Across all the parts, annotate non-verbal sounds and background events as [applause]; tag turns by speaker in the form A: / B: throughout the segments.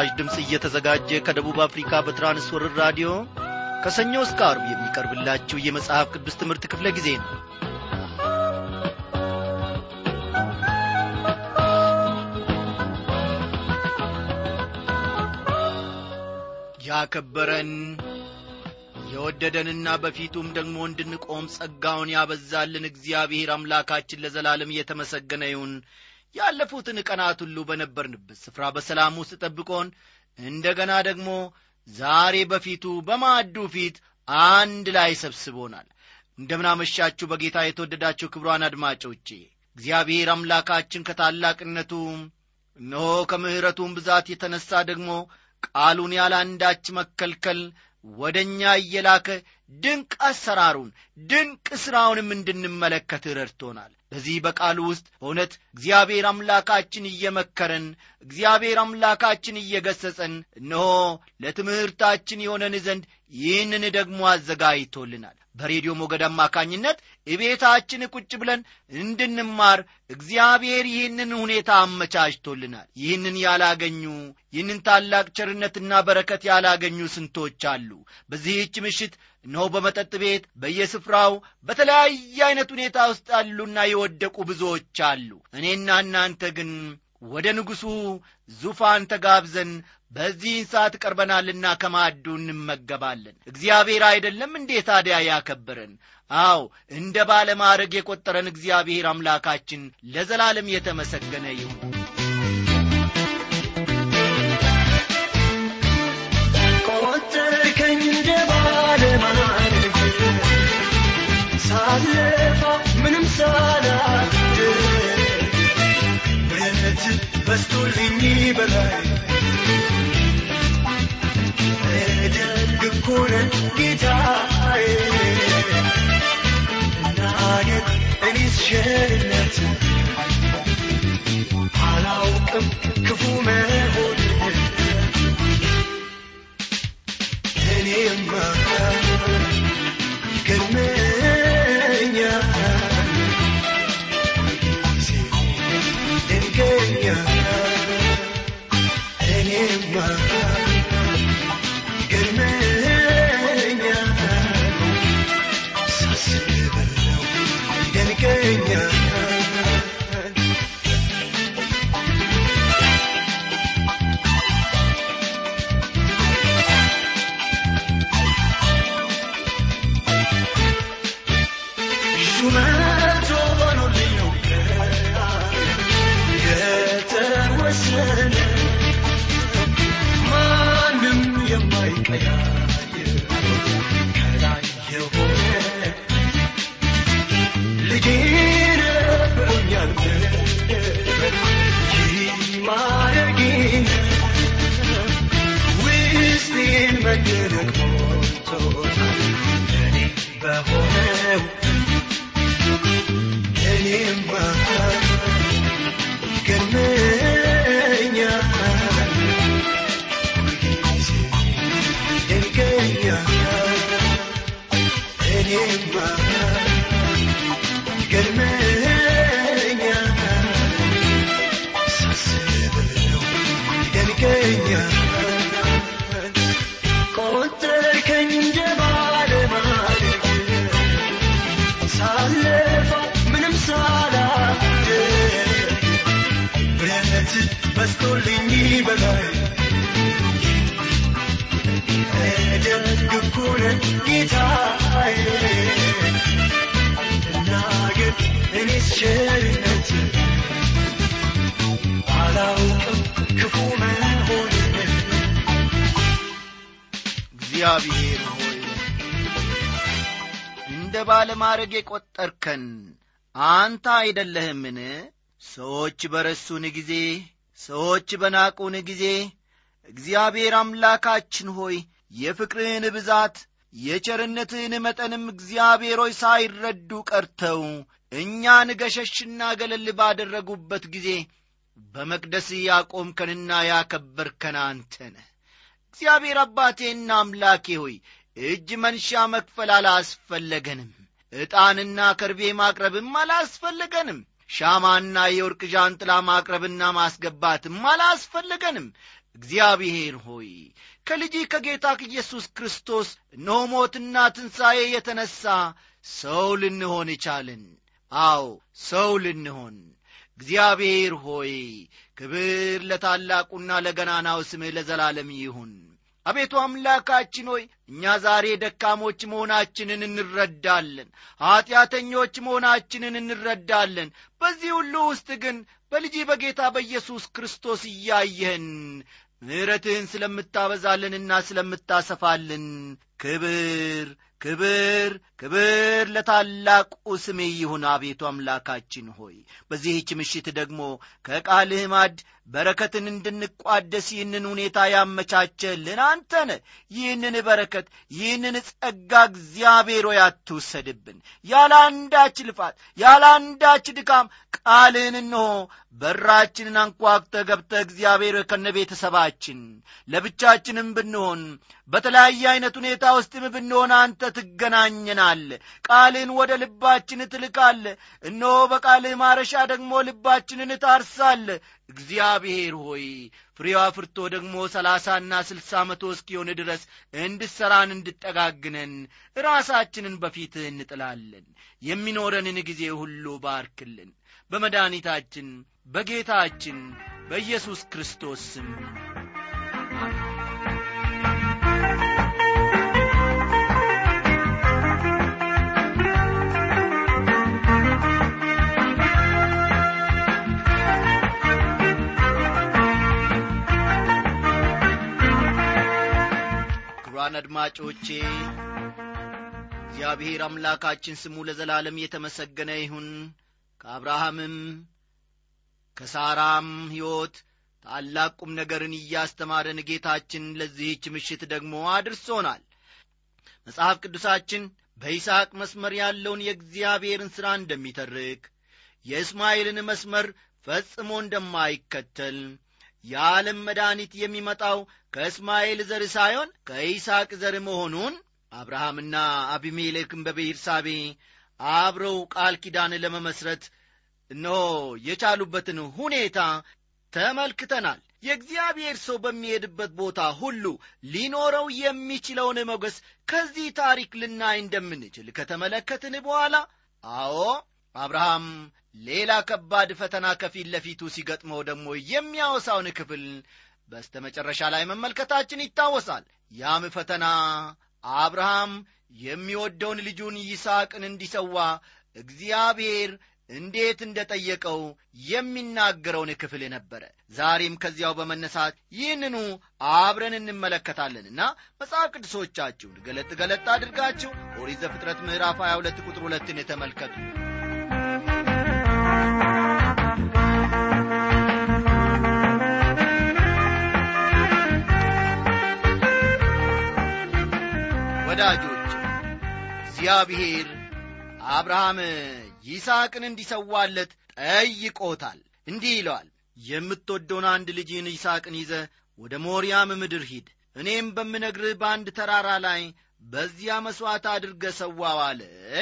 A: ይህ ምስራች ድምፅ እየተዘጋጀ ከደቡብ አፍሪካ በትራንስወርር ራዲዮ ከሰኞ እስከ አርብ የሚቀርብላችሁ የመጽሐፍ ቅዱስ ትምህርት ክፍለ ጊዜ ነው። ያከበረን የወደደንና በፊቱም ደግሞ እንድንቆም ጸጋውን ያበዛልን እግዚአብሔር አምላካችን ለዘላለም እየተመሰገነ ይሁን ያለፉትን ቀናት ሁሉ በነበርንበት ስፍራ በሰላም ውስጥ ጠብቆን እንደ ገና ደግሞ ዛሬ በፊቱ በማዕዱ ፊት አንድ ላይ ሰብስቦናል። እንደምናመሻችሁ በጌታ የተወደዳችሁ ክብሯን አድማጮቼ እግዚአብሔር አምላካችን ከታላቅነቱ እነሆ ከምሕረቱም ብዛት የተነሣ ደግሞ ቃሉን ያለ አንዳች መከልከል ወደ እኛ እየላከ ድንቅ አሰራሩን ድንቅ ሥራውንም እንድንመለከት ረድቶናል። በዚህ በቃሉ ውስጥ በእውነት እግዚአብሔር አምላካችን እየመከረን እግዚአብሔር አምላካችን እየገሰጸን እነሆ ለትምህርታችን የሆነን ዘንድ ይህንን ደግሞ አዘጋጅቶልናል። በሬዲዮ ሞገድ አማካኝነት እቤታችን ቁጭ ብለን እንድንማር እግዚአብሔር ይህንን ሁኔታ አመቻችቶልናል። ይህንን ያላገኙ ይህንን ታላቅ ቸርነትና በረከት ያላገኙ ስንቶች አሉ። በዚህች ምሽት እነሆ በመጠጥ ቤት በየስፍራው በተለያየ አይነት ሁኔታ ውስጥ ያሉና የወደቁ ብዙዎች አሉ። እኔና እናንተ ግን ወደ ንጉሡ ዙፋን ተጋብዘን በዚህን ሰዓት ቀርበናልና ከማዕዱ እንመገባለን። እግዚአብሔር አይደለም እንዴት ታዲያ ያከበረን? አው እንደ ባለ ማዕረግ የቈጠረን እግዚአብሔር አምላካችን ለዘላለም የተመሰገነ ይሁን።
B: ሳለፋ ምንም ሳላድር ምሕረት በስቶልኝ በላይ ነህ ጌታዬ። ናገር እኔስ ሸርነት አላውቅም ክፉ መሆን እኔማ ባለማድረግ
A: የቈጠርከን አንተ አይደለህምን? ሰዎች በረሱን ጊዜ ሰዎች በናቁን ጊዜ እግዚአብሔር አምላካችን ሆይ የፍቅርህን ብዛት የቸርነትህን መጠንም እግዚአብሔር ሆይ ሳይረዱ ቀርተው እኛን ገሸሽና ገለል ባደረጉበት ጊዜ በመቅደስ ያቆምከንና ያከበርከን አንተ እግዚአብሔር አባቴና አምላኬ ሆይ እጅ መንሻ መክፈል አላስፈለገንም ዕጣንና ከርቤ ማቅረብም አላስፈለገንም ሻማና የወርቅ ዣንጥላ ማቅረብና ማስገባትም አላስፈለገንም እግዚአብሔር ሆይ ከልጅ ከጌታ ከኢየሱስ ክርስቶስ እነሆ ሞትና ትንሣኤ የተነሣ ሰው ልንሆን ቻልን። አዎ ሰው ልንሆን። እግዚአብሔር ሆይ ክብር ለታላቁና ለገናናው ስምህ ለዘላለም ይሁን አቤቱ አምላካችን ሆይ እኛ ዛሬ ደካሞች መሆናችንን እንረዳለን ኀጢአተኞች መሆናችንን እንረዳለን። በዚህ ሁሉ ውስጥ ግን በልጅ በጌታ በኢየሱስ ክርስቶስ እያየህን ምሕረትህን ስለምታበዛልንና ስለምታሰፋልን ክብር ክብር ክብር ለታላቁ ስሜ ይሁን አቤቱ አምላካችን ሆይ። በዚህች ምሽት ደግሞ ከቃልህ ማድ በረከትን እንድንቋደስ ይህንን ሁኔታ ያመቻቸልን አንተነ ይህንን በረከት ይህንን ጸጋ እግዚአብሔር ሆይ ያለ አንዳች ልፋት ያለ አንዳች ድካም ቃልህን እንሆ በራችንን አንኳክተ ገብተ እግዚአብሔር ከነ ቤተሰባችን ለብቻችንም ብንሆን በተለያየ ዐይነት ሁኔታ ውስጥም ብንሆን አንተ ትገናኘናል። ቃልን ወደ ልባችን ትልካለ እነሆ በቃልህ ማረሻ ደግሞ ልባችንን ታርሳለ እግዚአብሔር ሆይ ፍሬዋ ፍርቶ ደግሞ ሰላሳና ስልሳ መቶ እስኪሆን ድረስ እንድሠራን እንድጠጋግነን ራሳችንን በፊትህ እንጥላለን። የሚኖረንን ጊዜ ሁሉ ባርክልን። በመድኃኒታችን በጌታችን በኢየሱስ ክርስቶስ ስም ክቡራን አድማጮቼ እግዚአብሔር አምላካችን ስሙ ለዘላለም የተመሰገነ ይሁን። ከአብርሃምም ከሳራም ሕይወት ታላቅ ቁም ነገርን እያስተማረን ጌታችን ለዚህች ምሽት ደግሞ አድርሶናል። መጽሐፍ ቅዱሳችን በይስሐቅ መስመር ያለውን የእግዚአብሔርን ሥራ እንደሚተርክ የእስማኤልን መስመር ፈጽሞ እንደማይከተል የዓለም መድኃኒት የሚመጣው ከእስማኤል ዘር ሳይሆን ከይስሐቅ ዘር መሆኑን አብርሃምና አቢሜሌክም በቤርሳቤ አብረው ቃል ኪዳን ለመመስረት እነሆ የቻሉበትን ሁኔታ ተመልክተናል። የእግዚአብሔር ሰው በሚሄድበት ቦታ ሁሉ ሊኖረው የሚችለውን ሞገስ ከዚህ ታሪክ ልናይ እንደምንችል ከተመለከትን በኋላ አዎ አብርሃም ሌላ ከባድ ፈተና ከፊት ለፊቱ ሲገጥመው ደግሞ የሚያወሳውን ክፍል በስተ መጨረሻ ላይ መመልከታችን ይታወሳል። ያም ፈተና አብርሃም የሚወደውን ልጁን ይስሐቅን እንዲሰዋ እግዚአብሔር እንዴት እንደ ጠየቀው የሚናገረውን ክፍል ነበረ። ዛሬም ከዚያው በመነሳት ይህንኑ አብረን እንመለከታለንና መጽሐፍ ቅዱሶቻችሁን ገለጥ ገለጥ አድርጋችሁ ኦሪት ዘፍጥረት ምዕራፍ 22 ቁጥር ሁለትን የተመልከቱ ወዳጆች እግዚአብሔር አብርሃም ይስሐቅን እንዲሰዋለት ጠይቆታል። እንዲህ ይለዋል የምትወደውን አንድ ልጅህን ይስሐቅን ይዘ ወደ ሞሪያም ምድር ሂድ። እኔም በምነግርህ በአንድ ተራራ ላይ በዚያ መሥዋዕት አድርገ ሰዋው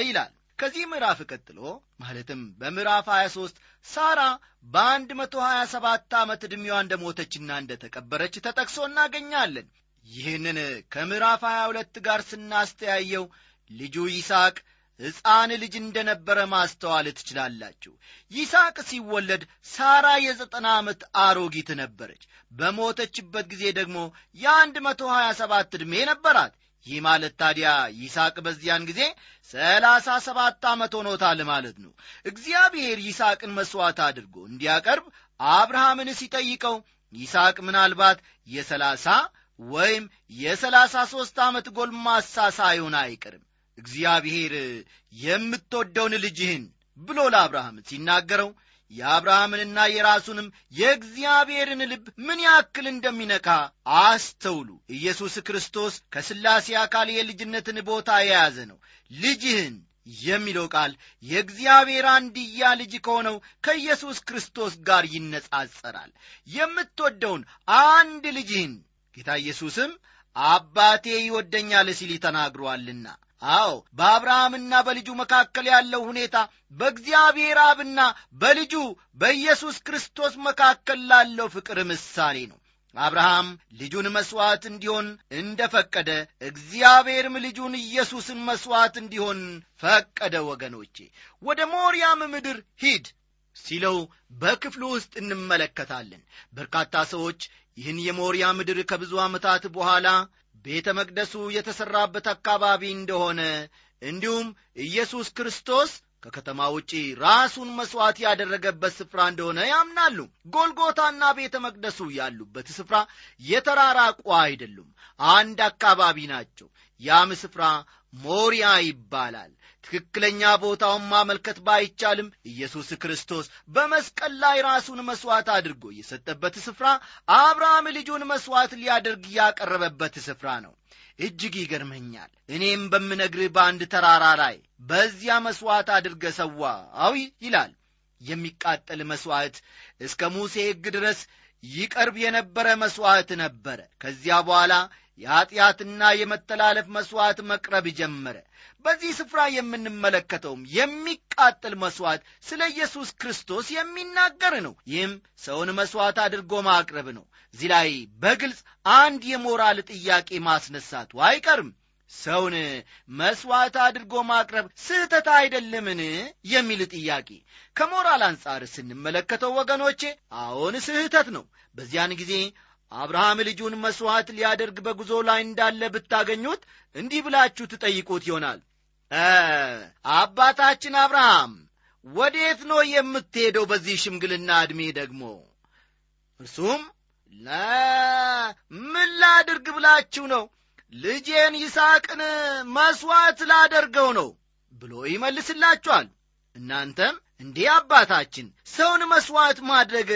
A: ይላል። ከዚህ ምዕራፍ ቀጥሎ ማለትም በምዕራፍ 23 ሳራ በአንድ መቶ ሀያ ሰባት ዓመት ዕድሜዋ እንደ ሞተችና እንደ ተቀበረች ተጠቅሶ እናገኛለን ይህንን ከምዕራፍ 22 ጋር ስናስተያየው ልጁ ይስሐቅ ሕፃን ልጅ እንደ ነበረ ማስተዋል ትችላላችሁ። ይስሐቅ ሲወለድ ሳራ የዘጠና ዓመት አሮጊት ነበረች። በሞተችበት ጊዜ ደግሞ የአንድ መቶ ሀያ ሰባት ዕድሜ ነበራት። ይህ ማለት ታዲያ ይስሐቅ በዚያን ጊዜ ሰላሳ ሰባት ዓመት ሆኖታል ማለት ነው። እግዚአብሔር ይስሐቅን መሥዋዕት አድርጎ እንዲያቀርብ አብርሃምን ሲጠይቀው ይስሐቅ ምናልባት የሰላሳ ወይም የሰላሳ ሦስት ዓመት ጎልማሳ ሳይሆን አይቀርም። እግዚአብሔር የምትወደውን ልጅህን ብሎ ለአብርሃም ሲናገረው የአብርሃምንና የራሱንም የእግዚአብሔርን ልብ ምን ያክል እንደሚነካ አስተውሉ። ኢየሱስ ክርስቶስ ከሥላሴ አካል የልጅነትን ቦታ የያዘ ነው። ልጅህን የሚለው ቃል የእግዚአብሔር አንድያ ልጅ ከሆነው ከኢየሱስ ክርስቶስ ጋር ይነጻጸራል። የምትወደውን አንድ ልጅህን ጌታ ኢየሱስም አባቴ ይወደኛል ሲል ተናግሮአልና አዎ በአብርሃምና በልጁ መካከል ያለው ሁኔታ በእግዚአብሔር አብና በልጁ በኢየሱስ ክርስቶስ መካከል ላለው ፍቅር ምሳሌ ነው። አብርሃም ልጁን መሥዋዕት እንዲሆን እንደ ፈቀደ እግዚአብሔርም ልጁን ኢየሱስን መሥዋዕት እንዲሆን ፈቀደ። ወገኖቼ ወደ ሞሪያም ምድር ሂድ ሲለው በክፍሉ ውስጥ እንመለከታለን። በርካታ ሰዎች ይህን የሞሪያ ምድር ከብዙ ዓመታት በኋላ ቤተ መቅደሱ የተሠራበት አካባቢ እንደሆነ እንዲሁም ኢየሱስ ክርስቶስ ከከተማ ውጪ ራሱን መሥዋዕት ያደረገበት ስፍራ እንደሆነ ያምናሉ። ጎልጎታና ቤተ መቅደሱ ያሉበት ስፍራ የተራራቁ አይደሉም አንድ አካባቢ ናቸው። ያም ስፍራ ሞሪያ ይባላል ትክክለኛ ቦታውን ማመልከት ባይቻልም ኢየሱስ ክርስቶስ በመስቀል ላይ ራሱን መሥዋዕት አድርጎ የሰጠበት ስፍራ አብርሃም ልጁን መሥዋዕት ሊያደርግ ያቀረበበት ስፍራ ነው። እጅግ ይገርመኛል። እኔም በምነግርህ በአንድ ተራራ ላይ በዚያ መሥዋዕት አድርገ ሰዋው ይላል። የሚቃጠል መሥዋዕት እስከ ሙሴ ሕግ ድረስ ይቀርብ የነበረ መሥዋዕት ነበረ። ከዚያ በኋላ የኀጢአትና የመተላለፍ መሥዋዕት መቅረብ ጀመረ። በዚህ ስፍራ የምንመለከተውም የሚቃጠል መሥዋዕት ስለ ኢየሱስ ክርስቶስ የሚናገር ነው። ይህም ሰውን መሥዋዕት አድርጎ ማቅረብ ነው። እዚህ ላይ በግልጽ አንድ የሞራል ጥያቄ ማስነሳቱ አይቀርም። ሰውን መሥዋዕት አድርጎ ማቅረብ ስህተት አይደለምን? የሚል ጥያቄ። ከሞራል አንጻር ስንመለከተው ወገኖቼ አዎን ስህተት ነው። በዚያን ጊዜ አብርሃም ልጁን መሥዋዕት ሊያደርግ በጉዞ ላይ እንዳለ ብታገኙት እንዲህ ብላችሁ ትጠይቁት ይሆናል። አባታችን አብርሃም ወዴት ነው የምትሄደው በዚህ ሽምግልና ዕድሜ ደግሞ? እርሱም ምን ላድርግ ብላችሁ ነው? ልጄን ይስሐቅን መሥዋዕት ላደርገው ነው ብሎ ይመልስላችኋል። እናንተም እንዲህ አባታችን ሰውን መሥዋዕት ማድረግ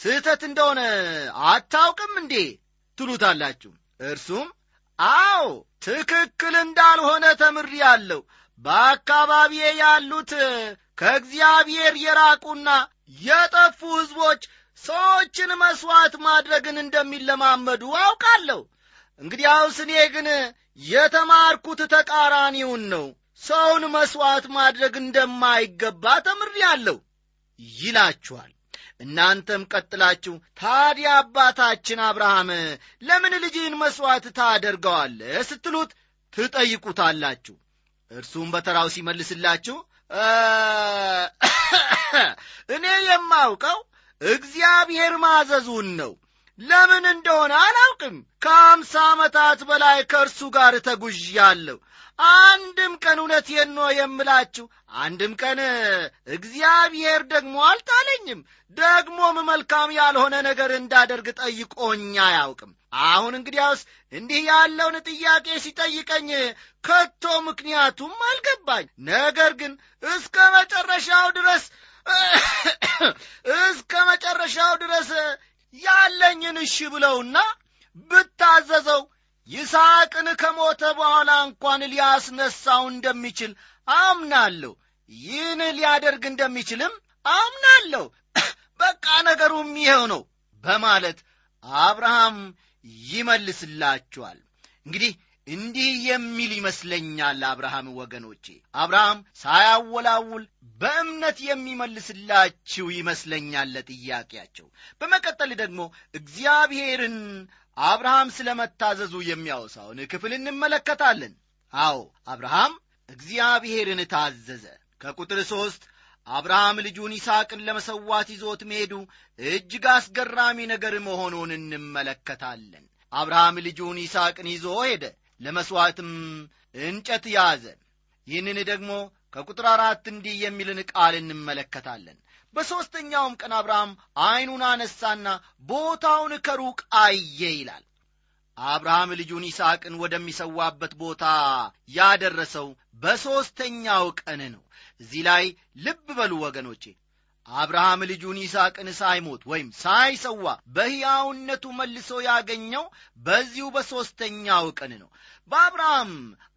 A: ስህተት እንደሆነ አታውቅም እንዴ? ትሉታላችሁ። እርሱም አዎ ትክክል እንዳልሆነ ተምሪ ያለው በአካባቢዬ ያሉት ከእግዚአብሔር የራቁና የጠፉ ሕዝቦች ሰዎችን መሥዋዕት ማድረግን እንደሚለማመዱ አውቃለሁ። እንግዲያውስ እኔ ግን የተማርኩት ተቃራኒውን ነው ሰውን መሥዋዕት ማድረግ እንደማይገባ ተምሬአለሁ ይላችኋል። እናንተም ቀጥላችሁ ታዲያ አባታችን አብርሃም ለምን ልጅህን መሥዋዕት ታደርገዋለ ስትሉት ትጠይቁታላችሁ። እርሱም በተራው ሲመልስላችሁ እኔ የማውቀው እግዚአብሔር ማዘዙን ነው ለምን እንደሆነ አላውቅም። ከአምሳ ዓመታት በላይ ከእርሱ ጋር ተጉዣለሁ። አንድም ቀን እውነቴን ነው የምላችሁ አንድም ቀን እግዚአብሔር ደግሞ አልጣለኝም። ደግሞም መልካም ያልሆነ ነገር እንዳደርግ ጠይቆኝ አያውቅም። አሁን እንግዲያውስ እንዲህ ያለውን ጥያቄ ሲጠይቀኝ ከቶ ምክንያቱም አልገባኝ። ነገር ግን እስከ መጨረሻው ድረስ [coughs] እስከ መጨረሻው ድረስ ያለኝን እሺ ብለውና ብታዘዘው ይስሐቅን ከሞተ በኋላ እንኳን ሊያስነሳው እንደሚችል አምናለሁ። ይህን ሊያደርግ እንደሚችልም አምናለሁ። [coughs] በቃ ነገሩም ይኸው ነው በማለት አብርሃም ይመልስላችኋል እንግዲህ እንዲህ የሚል ይመስለኛል አብርሃም ወገኖቼ። አብርሃም ሳያወላውል በእምነት የሚመልስላችሁ ይመስለኛል ለጥያቄያቸው። በመቀጠል ደግሞ እግዚአብሔርን አብርሃም ስለ መታዘዙ የሚያወሳውን ክፍል እንመለከታለን። አዎ አብርሃም እግዚአብሔርን ታዘዘ። ከቁጥር ሦስት አብርሃም ልጁን ይስሐቅን ለመሰዋት ይዞት መሄዱ እጅግ አስገራሚ ነገር መሆኑን እንመለከታለን። አብርሃም ልጁን ይስሐቅን ይዞ ሄደ ለመሥዋዕትም እንጨት ያዘ። ይህንን ደግሞ ከቁጥር አራት እንዲህ የሚልን ቃል እንመለከታለን። በሦስተኛውም ቀን አብርሃም ዐይኑን አነሳና ቦታውን ከሩቅ አየ ይላል። አብርሃም ልጁን ይስሐቅን ወደሚሰዋበት ቦታ ያደረሰው በሦስተኛው ቀን ነው። እዚህ ላይ ልብ በሉ ወገኖቼ አብርሃም ልጁን ይስሐቅን ሳይሞት ወይም ሳይሰዋ በሕያውነቱ መልሶ ያገኘው በዚሁ በሦስተኛው ቀን ነው። በአብርሃም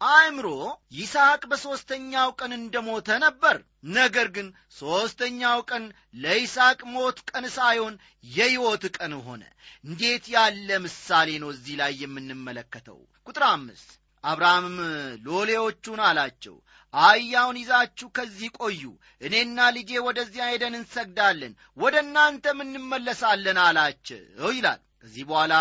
A: አእምሮ ይስሐቅ በሦስተኛው ቀን እንደ ሞተ ነበር። ነገር ግን ሦስተኛው ቀን ለይስሐቅ ሞት ቀን ሳይሆን የሕይወት ቀን ሆነ። እንዴት ያለ ምሳሌ ነው እዚህ ላይ የምንመለከተው? ቁጥር አምስት አብርሃምም ሎሌዎቹን አላቸው አህያውን ይዛችሁ ከዚህ ቆዩ። እኔና ልጄ ወደዚያ ሄደን እንሰግዳለን ወደ እናንተም እንመለሳለን አላቸው ይላል። ከዚህ በኋላ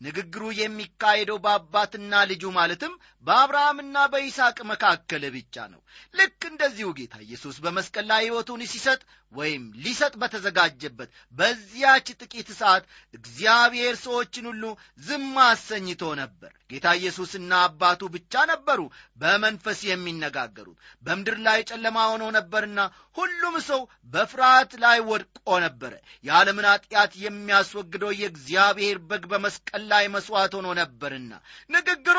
A: ንግግሩ የሚካሄደው በአባትና ልጁ ማለትም በአብርሃምና በይስሐቅ መካከል ብቻ ነው። ልክ እንደዚሁ ጌታ ኢየሱስ በመስቀል ላይ ሕይወቱን ሲሰጥ ወይም ሊሰጥ በተዘጋጀበት በዚያች ጥቂት ሰዓት እግዚአብሔር ሰዎችን ሁሉ ዝም አሰኝቶ ነበር። ጌታ ኢየሱስና አባቱ ብቻ ነበሩ በመንፈስ የሚነጋገሩት። በምድር ላይ ጨለማ ሆኖ ነበርና ሁሉም ሰው በፍርሃት ላይ ወድቆ ነበረ። የዓለምን ኀጢአት የሚያስወግደው የእግዚአብሔር በግ በመስቀል ላይ መሥዋዕት ሆኖ ነበርና ንግግሩ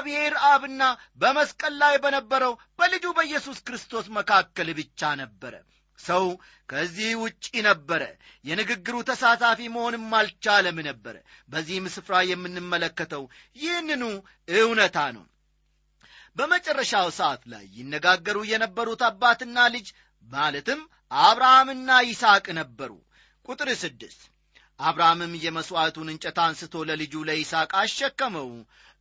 A: በእግዚአብሔር አብና በመስቀል ላይ በነበረው በልጁ በኢየሱስ ክርስቶስ መካከል ብቻ ነበረ። ሰው ከዚህ ውጪ ነበረ። የንግግሩ ተሳታፊ መሆንም አልቻለም ነበረ በዚህም ስፍራ የምንመለከተው ይህንኑ እውነታ ነው። በመጨረሻው ሰዓት ላይ ይነጋገሩ የነበሩት አባትና ልጅ ማለትም አብርሃምና ይስሐቅ ነበሩ። ቁጥር ስድስት አብርሃምም የመሥዋዕቱን እንጨት አንስቶ ለልጁ ለይስሐቅ አሸከመው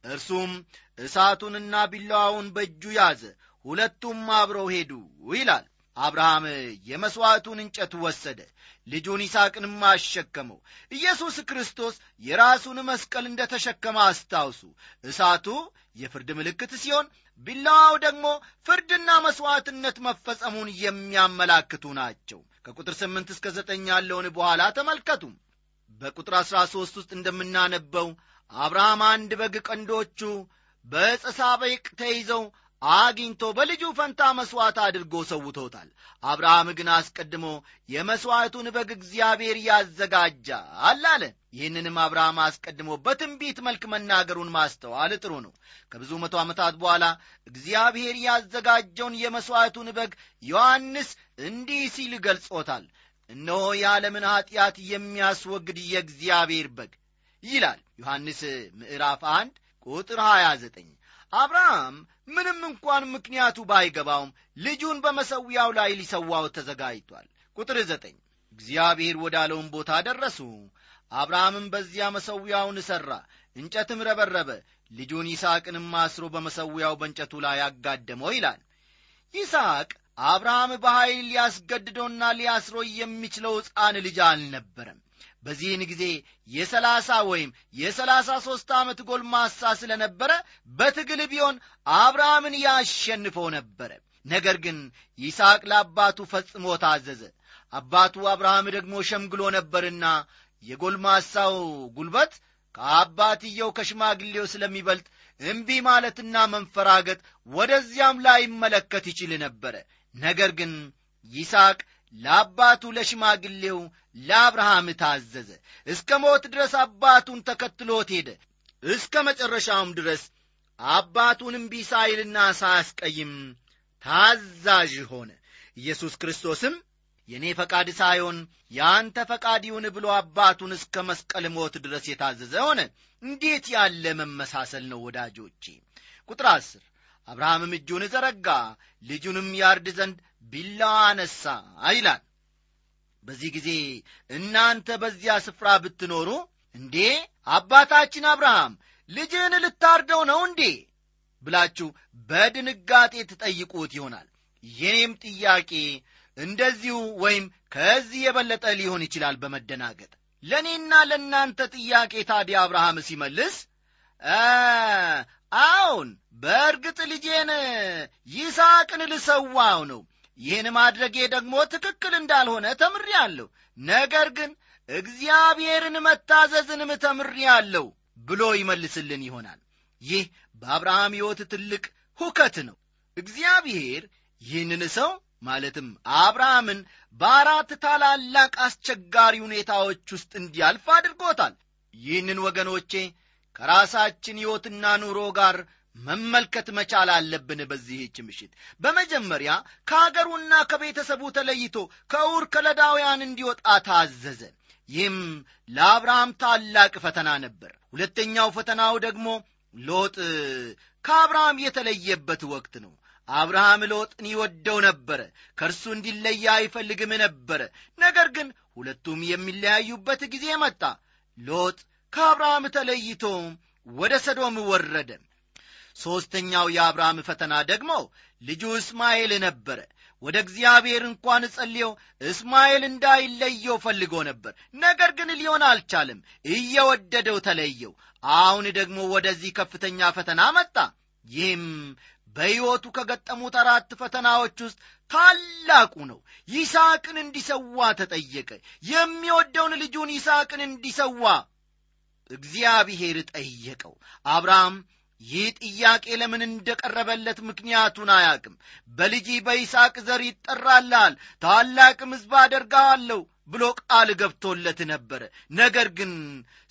A: እርሱም እሳቱንና ቢላዋውን በእጁ ያዘ ሁለቱም አብረው ሄዱ ይላል። አብርሃም የመሥዋዕቱን እንጨት ወሰደ ልጁን ይስሐቅንም አሸከመው። ኢየሱስ ክርስቶስ የራሱን መስቀል እንደ ተሸከመ አስታውሱ። እሳቱ የፍርድ ምልክት ሲሆን ቢላዋው ደግሞ ፍርድና መሥዋዕትነት መፈጸሙን የሚያመላክቱ ናቸው። ከቁጥር ስምንት እስከ ዘጠኝ ያለውን በኋላ ተመልከቱ። በቁጥር አሥራ ሦስት ውስጥ እንደምናነበው አብርሃም አንድ በግ ቀንዶቹ በዕፀ ሳቤቅ ተይዘው አግኝቶ በልጁ ፈንታ መሥዋዕት አድርጎ ሰውቶታል። አብርሃም ግን አስቀድሞ የመሥዋዕቱን በግ እግዚአብሔር ያዘጋጃል አለ። ይህንንም አብርሃም አስቀድሞ በትንቢት መልክ መናገሩን ማስተዋል ጥሩ ነው። ከብዙ መቶ ዓመታት በኋላ እግዚአብሔር ያዘጋጀውን የመሥዋዕቱን በግ ዮሐንስ እንዲህ ሲል ገልጾታል። እነሆ የዓለምን ኀጢአት የሚያስወግድ የእግዚአብሔር በግ ይላል ዮሐንስ ምዕራፍ 1 ቁጥር 29 አብርሃም ምንም እንኳን ምክንያቱ ባይገባውም ልጁን በመሰዊያው ላይ ሊሰዋው ተዘጋጅቷል። ቁጥር ዘጠኝ እግዚአብሔር ወዳለውን ቦታ ደረሱ። አብርሃምም በዚያ መሰዊያውን ሠራ እንጨትም ረበረበ ልጁን ይስሐቅንም አስሮ በመሰዊያው በእንጨቱ ላይ አጋደመው ይላል። ይስሐቅ አብርሃም በኀይል ሊያስገድዶና ሊያስሮ የሚችለው ሕፃን ልጅ አልነበረም በዚህን ጊዜ የሰላሳ ወይም የሰላሳ ሦስት ዓመት ጎልማሳ ስለ ነበረ በትግል ቢሆን አብርሃምን ያሸንፈው ነበረ። ነገር ግን ይስሐቅ ለአባቱ ፈጽሞ ታዘዘ። አባቱ አብርሃም ደግሞ ሸምግሎ ነበርና የጎልማሳው ጉልበት ከአባትየው ከሽማግሌው ስለሚበልጥ እምቢ ማለትና መንፈራገጥ ወደዚያም ላይ ይመለከት ይችል ነበረ። ነገር ግን ይስሐቅ ለአባቱ ለሽማግሌው ለአብርሃም ታዘዘ። እስከ ሞት ድረስ አባቱን ተከትሎት ሄደ። እስከ መጨረሻውም ድረስ አባቱን እምቢ ሳይልና ሳያስቀይም ታዛዥ ሆነ። ኢየሱስ ክርስቶስም የእኔ ፈቃድ ሳይሆን የአንተ ፈቃድ ይሁን ብሎ አባቱን እስከ መስቀል ሞት ድረስ የታዘዘ ሆነ። እንዴት ያለ መመሳሰል ነው ወዳጆቼ! ቁጥር አስር አብርሃምም እጁን ዘረጋ ልጁንም ያርድ ዘንድ ቢላዋ አነሳ ይላል። በዚህ ጊዜ እናንተ በዚያ ስፍራ ብትኖሩ እንዴ አባታችን አብርሃም ልጅህን ልታርደው ነው እንዴ ብላችሁ በድንጋጤ ትጠይቁት ይሆናል። የኔም ጥያቄ እንደዚሁ ወይም ከዚህ የበለጠ ሊሆን ይችላል በመደናገጥ። ለእኔና ለእናንተ ጥያቄ ታዲያ አብርሃም ሲመልስ አዎን በእርግጥ ልጄን ይስሐቅን ልሰዋው ነው። ይህን ማድረጌ ደግሞ ትክክል እንዳልሆነ ተምሬአለሁ። ነገር ግን እግዚአብሔርን መታዘዝንም ተምሬአለሁ ብሎ ይመልስልን ይሆናል። ይህ በአብርሃም ሕይወት ትልቅ ሁከት ነው። እግዚአብሔር ይህንን ሰው ማለትም አብርሃምን በአራት ታላላቅ አስቸጋሪ ሁኔታዎች ውስጥ እንዲያልፍ አድርጎታል። ይህንን ወገኖቼ ከራሳችን ሕይወትና ኑሮ ጋር መመልከት መቻል አለብን በዚህች ምሽት። በመጀመሪያ ከአገሩና ከቤተሰቡ ተለይቶ ከዑር ከለዳውያን እንዲወጣ ታዘዘ። ይህም ለአብርሃም ታላቅ ፈተና ነበር። ሁለተኛው ፈተናው ደግሞ ሎጥ ከአብርሃም የተለየበት ወቅት ነው። አብርሃም ሎጥን ይወደው ነበረ። ከእርሱ እንዲለየ አይፈልግም ነበረ። ነገር ግን ሁለቱም የሚለያዩበት ጊዜ መጣ። ሎጥ ከአብርሃም ተለይቶ ወደ ሰዶም ወረደ። ሦስተኛው የአብርሃም ፈተና ደግሞ ልጁ እስማኤል ነበረ። ወደ እግዚአብሔር እንኳን ጸልዮ እስማኤል እንዳይለየው ፈልጎ ነበር። ነገር ግን ሊሆን አልቻለም። እየወደደው ተለየው። አሁን ደግሞ ወደዚህ ከፍተኛ ፈተና መጣ። ይህም በሕይወቱ ከገጠሙት አራት ፈተናዎች ውስጥ ታላቁ ነው። ይስሐቅን እንዲሰዋ ተጠየቀ። የሚወደውን ልጁን ይስሐቅን እንዲሰዋ እግዚአብሔር ጠየቀው። አብርሃም ይህ ጥያቄ ለምን እንደቀረበለት ምክንያቱን አያቅም በልጅ በይስሐቅ ዘር ይጠራልሃል ታላቅም ሕዝብ አደርጋለሁ ብሎ ቃል ገብቶለት ነበረ ነገር ግን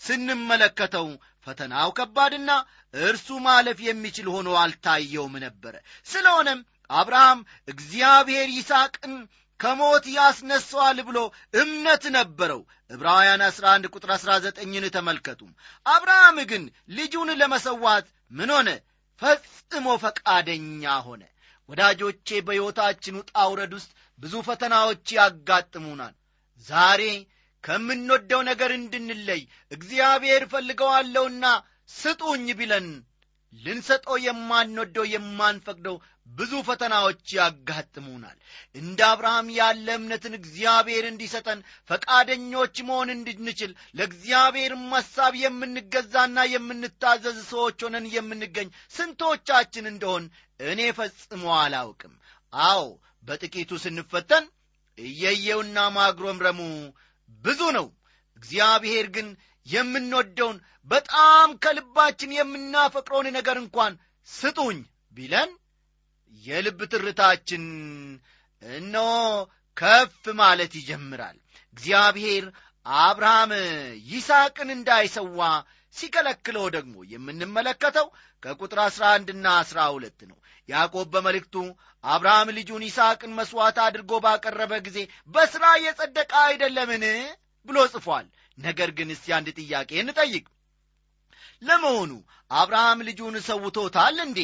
A: ስንመለከተው ፈተናው ከባድና እርሱ ማለፍ የሚችል ሆኖ አልታየውም ነበረ ስለሆነም አብርሃም እግዚአብሔር ይስሐቅን ከሞት ያስነሰዋል ብሎ እምነት ነበረው። ዕብራውያን 11 ቁጥር 19ን ተመልከቱ አብርሃም ግን ልጁን ለመሰዋት ምን ሆነ? ፈጽሞ ፈቃደኛ ሆነ። ወዳጆቼ በሕይወታችን ውጣ ውረድ ውስጥ ብዙ ፈተናዎች ያጋጥሙናል። ዛሬ ከምንወደው ነገር እንድንለይ እግዚአብሔር ፈልገዋለሁና ስጡኝ ቢለን ልንሰጠው የማንወደው የማንፈቅደው ብዙ ፈተናዎች ያጋጥሙናል። እንደ አብርሃም ያለ እምነትን እግዚአብሔር እንዲሰጠን ፈቃደኞች መሆን እንድንችል ለእግዚአብሔር ሐሳብ የምንገዛና የምንታዘዝ ሰዎች ሆነን የምንገኝ ስንቶቻችን እንደሆን እኔ ፈጽሞ አላውቅም። አዎ በጥቂቱ ስንፈተን እየየውና ማግሮምረሙ ብዙ ነው። እግዚአብሔር ግን የምንወደውን በጣም ከልባችን የምናፈቅረውን ነገር እንኳን ስጡኝ ቢለን የልብ ትርታችን እነሆ ከፍ ማለት ይጀምራል። እግዚአብሔር አብርሃም ይስሐቅን እንዳይሰዋ ሲከለክለው ደግሞ የምንመለከተው ከቁጥር አሥራ አንድና አሥራ ሁለት ነው። ያዕቆብ በመልእክቱ አብርሃም ልጁን ይስሐቅን መሥዋዕት አድርጎ ባቀረበ ጊዜ በሥራ የጸደቀ አይደለምን ብሎ ጽፏል። ነገር ግን እስቲ አንድ ጥያቄ እንጠይቅ። ለመሆኑ አብርሃም ልጁን ሰውቶታል እንዴ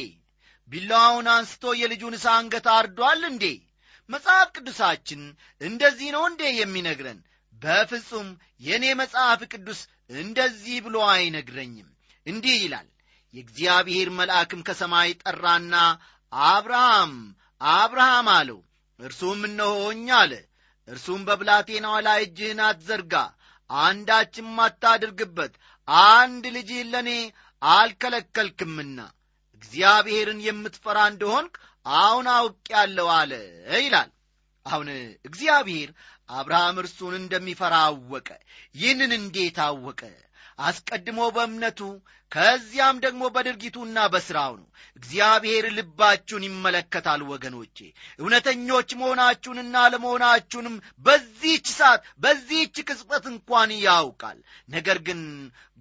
A: ቢላዋውን አንስቶ የልጁን አንገት አርዷል እንዴ? መጽሐፍ ቅዱሳችን እንደዚህ ነው እንዴ የሚነግረን? በፍጹም የእኔ መጽሐፍ ቅዱስ እንደዚህ ብሎ አይነግረኝም። እንዲህ ይላል የእግዚአብሔር መልአክም ከሰማይ ጠራና አብርሃም አብርሃም አለው እርሱም እነሆኝ አለ። እርሱም በብላቴናዋ ላይ እጅህን አትዘርጋ አንዳችም አታድርግበት አንድ ልጅህን ለእኔ አልከለከልክምና እግዚአብሔርን የምትፈራ እንደሆንክ አሁን አውቄአለሁ አለ ይላል። አሁን እግዚአብሔር አብርሃም እርሱን እንደሚፈራ አወቀ። ይህንን እንዴት አወቀ አስቀድሞ በእምነቱ ከዚያም ደግሞ በድርጊቱና በሥራው ነው። እግዚአብሔር ልባችሁን ይመለከታል ወገኖቼ። እውነተኞች መሆናችሁንና ለመሆናችሁንም በዚህች ሰዓት በዚህች ቅጽበት እንኳን ያውቃል። ነገር ግን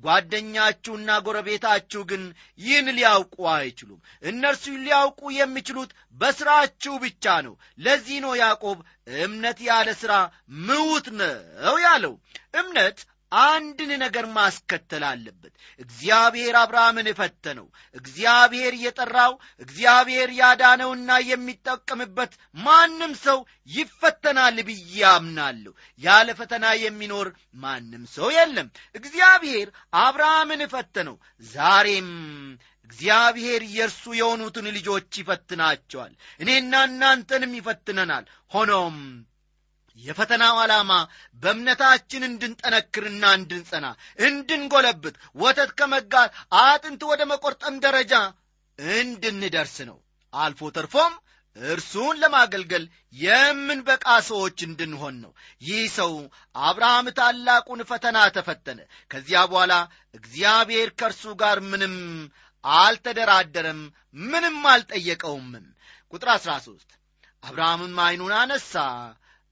A: ጓደኛችሁና ጎረቤታችሁ ግን ይህን ሊያውቁ አይችሉም። እነርሱ ሊያውቁ የሚችሉት በሥራችሁ ብቻ ነው። ለዚህ ነው ያዕቆብ እምነት ያለ ሥራ ምውት ነው ያለው። እምነት አንድን ነገር ማስከተል አለበት። እግዚአብሔር አብርሃምን ፈተነው እግዚአብሔር የጠራው እግዚአብሔር ያዳነውና የሚጠቀምበት ማንም ሰው ይፈተናል ብዬ አምናለሁ። ያለ ፈተና የሚኖር ማንም ሰው የለም። እግዚአብሔር አብርሃምን ፈተነው ዛሬም እግዚአብሔር የእርሱ የሆኑትን ልጆች ይፈትናቸዋል። እኔና እናንተንም ይፈትነናል። ሆኖም የፈተናው ዓላማ በእምነታችን እንድንጠነክርና እንድንጸና እንድንጎለብት ወተት ከመጋት አጥንት ወደ መቆርጠም ደረጃ እንድንደርስ ነው። አልፎ ተርፎም እርሱን ለማገልገል የምንበቃ ሰዎች እንድንሆን ነው። ይህ ሰው አብርሃም ታላቁን ፈተና ተፈተነ። ከዚያ በኋላ እግዚአብሔር ከእርሱ ጋር ምንም አልተደራደረም ምንም አልጠየቀውምም። ቁጥር 13 አብርሃምም ዐይኑን አነሣ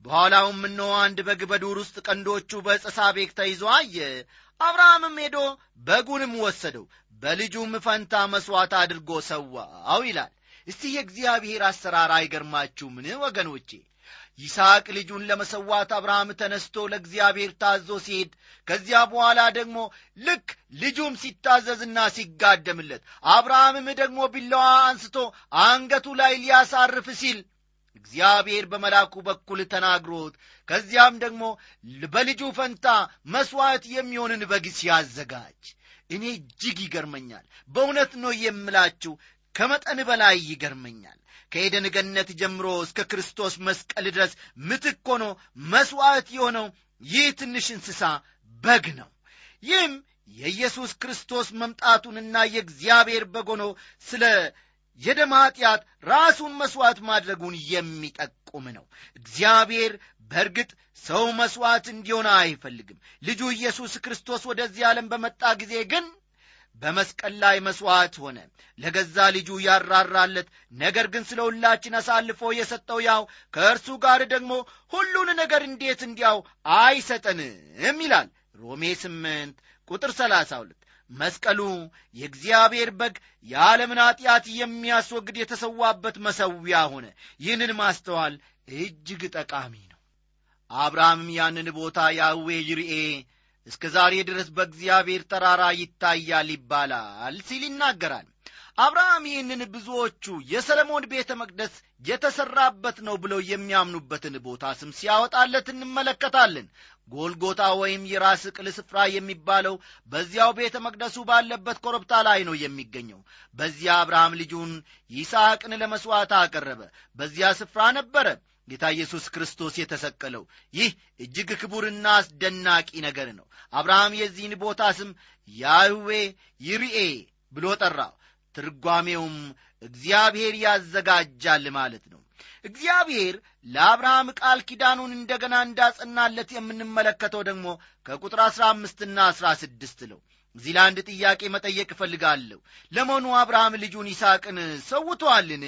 A: በኋላውም እነሆ አንድ በግ በዱር ውስጥ ቀንዶቹ በዕፀ ሳቤቅ ተይዞ አየ። አብርሃምም ሄዶ በጉንም ወሰደው በልጁም ፈንታ መሥዋዕት አድርጎ ሰዋው ይላል። እስቲ የእግዚአብሔር አሰራር አይገርማችሁምን ወገኖቼ? ይስሐቅ ልጁን ለመሰዋት አብርሃም ተነስቶ ለእግዚአብሔር ታዞ ሲሄድ ከዚያ በኋላ ደግሞ ልክ ልጁም ሲታዘዝና ሲጋደምለት አብርሃምም ደግሞ ቢላዋ አንስቶ አንገቱ ላይ ሊያሳርፍ ሲል እግዚአብሔር በመልአኩ በኩል ተናግሮት ከዚያም ደግሞ በልጁ ፈንታ መሥዋዕት የሚሆንን በግ ሲያዘጋጅ። እኔ እጅግ ይገርመኛል። በእውነት ነው የምላችሁ ከመጠን በላይ ይገርመኛል። ከኤደን ገነት ጀምሮ እስከ ክርስቶስ መስቀል ድረስ ምትክ ሆኖ መሥዋዕት የሆነው ይህ ትንሽ እንስሳ በግ ነው። ይህም የኢየሱስ ክርስቶስ መምጣቱንና የእግዚአብሔር በግ ስለ የደም ኀጢአት ራሱን መሥዋዕት ማድረጉን የሚጠቁም ነው። እግዚአብሔር በእርግጥ ሰው መሥዋዕት እንዲሆን አይፈልግም። ልጁ ኢየሱስ ክርስቶስ ወደዚህ ዓለም በመጣ ጊዜ ግን በመስቀል ላይ መሥዋዕት ሆነ። ለገዛ ልጁ ያራራለት ነገር ግን ስለ ሁላችን አሳልፎ የሰጠው ያው ከእርሱ ጋር ደግሞ ሁሉን ነገር እንዴት እንዲያው አይሰጠንም ይላል ሮሜ ስምንት ቁጥር ሰላሳ ሁለት መስቀሉ የእግዚአብሔር በግ የዓለምን ኀጢአት የሚያስወግድ የተሰዋበት መሰዊያ ሆነ። ይህንን ማስተዋል እጅግ ጠቃሚ ነው። አብርሃምም ያንን ቦታ ያዌ ይርኤ እስከ ዛሬ ድረስ በእግዚአብሔር ተራራ ይታያል ይባላል ሲል ይናገራል። አብርሃም ይህንን ብዙዎቹ የሰለሞን ቤተ መቅደስ የተሠራበት ነው ብለው የሚያምኑበትን ቦታ ስም ሲያወጣለት እንመለከታለን ጎልጎታ ወይም የራስ ቅል ስፍራ የሚባለው በዚያው ቤተ መቅደሱ ባለበት ኮረብታ ላይ ነው የሚገኘው። በዚያ አብርሃም ልጁን ይስሐቅን ለመሥዋዕት አቀረበ። በዚያ ስፍራ ነበረ ጌታ ኢየሱስ ክርስቶስ የተሰቀለው። ይህ እጅግ ክቡርና አስደናቂ ነገር ነው። አብርሃም የዚህን ቦታ ስም ያህዌ ይርኤ ብሎ ጠራው ትርጓሜውም እግዚአብሔር ያዘጋጃል ማለት ነው እግዚአብሔር ለአብርሃም ቃል ኪዳኑን እንደገና እንዳጸናለት የምንመለከተው ደግሞ ከቁጥር አሥራ አምስትና አሥራ ስድስት ነው። እዚህ ለአንድ ጥያቄ መጠየቅ እፈልጋለሁ። ለመሆኑ አብርሃም ልጁን ይስሐቅን ሰውቶአልን?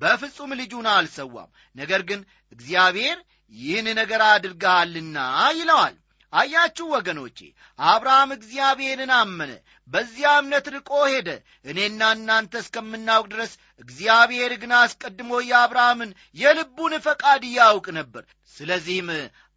A: በፍጹም ልጁን አልሰዋም። ነገር ግን እግዚአብሔር ይህን ነገር አድርገሃልና ይለዋል አያችሁ ወገኖቼ አብርሃም እግዚአብሔርን አመነ በዚያ እምነት ርቆ ሄደ። እኔና እናንተ እስከምናውቅ ድረስ እግዚአብሔር ግን አስቀድሞ የአብርሃምን የልቡን ፈቃድ ያውቅ ነበር። ስለዚህም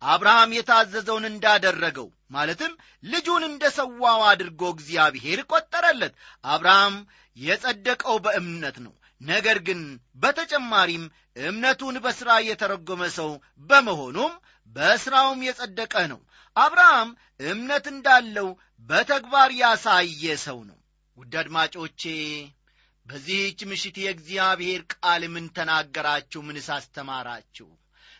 A: አብርሃም የታዘዘውን እንዳደረገው ማለትም ልጁን እንደ ሰዋው አድርጎ እግዚአብሔር ቈጠረለት አብርሃም የጸደቀው በእምነት ነው። ነገር ግን በተጨማሪም እምነቱን በሥራ የተረጎመ ሰው በመሆኑም በሥራውም የጸደቀ ነው አብርሃም እምነት እንዳለው በተግባር ያሳየ ሰው ነው። ውድ አድማጮቼ በዚህች ምሽት የእግዚአብሔር ቃል ምን ተናገራችሁ? ምንስ አስተማራችሁ?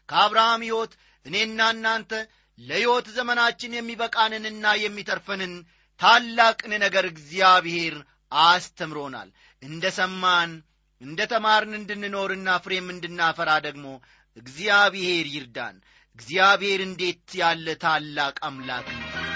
A: ከአብርሃም ሕይወት እኔና እናንተ ለሕይወት ዘመናችን የሚበቃንንና የሚተርፈንን ታላቅን ነገር እግዚአብሔር አስተምሮናል። እንደ ሰማን እንደ ተማርን እንድንኖርና ፍሬም እንድናፈራ ደግሞ እግዚአብሔር ይርዳን እግዚአብሔር እንዴት ያለ ታላቅ አምላክ ነው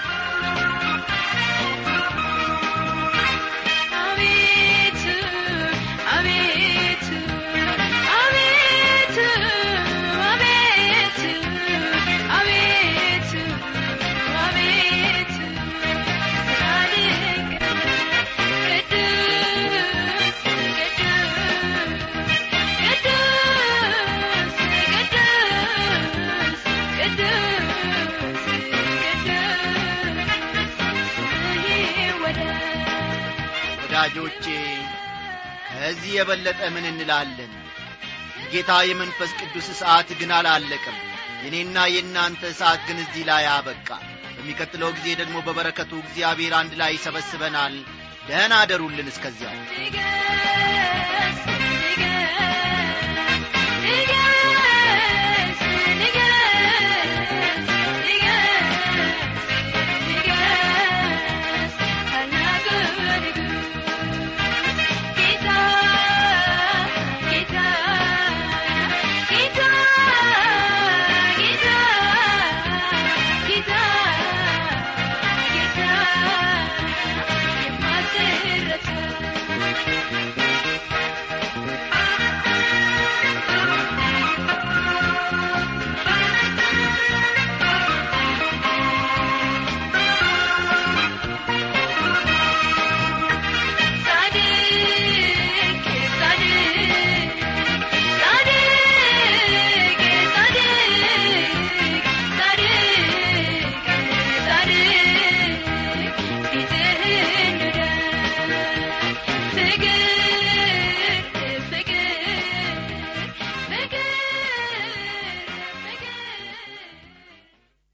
A: የበለጠ ምን እንላለን? የጌታ የመንፈስ ቅዱስ ሰዓት ግን አላለቀም። የእኔና የእናንተ ሰዓት ግን እዚህ ላይ አበቃ። በሚቀጥለው ጊዜ ደግሞ በበረከቱ እግዚአብሔር አንድ ላይ ይሰበስበናል። ደህና አደሩልን እስከዚያው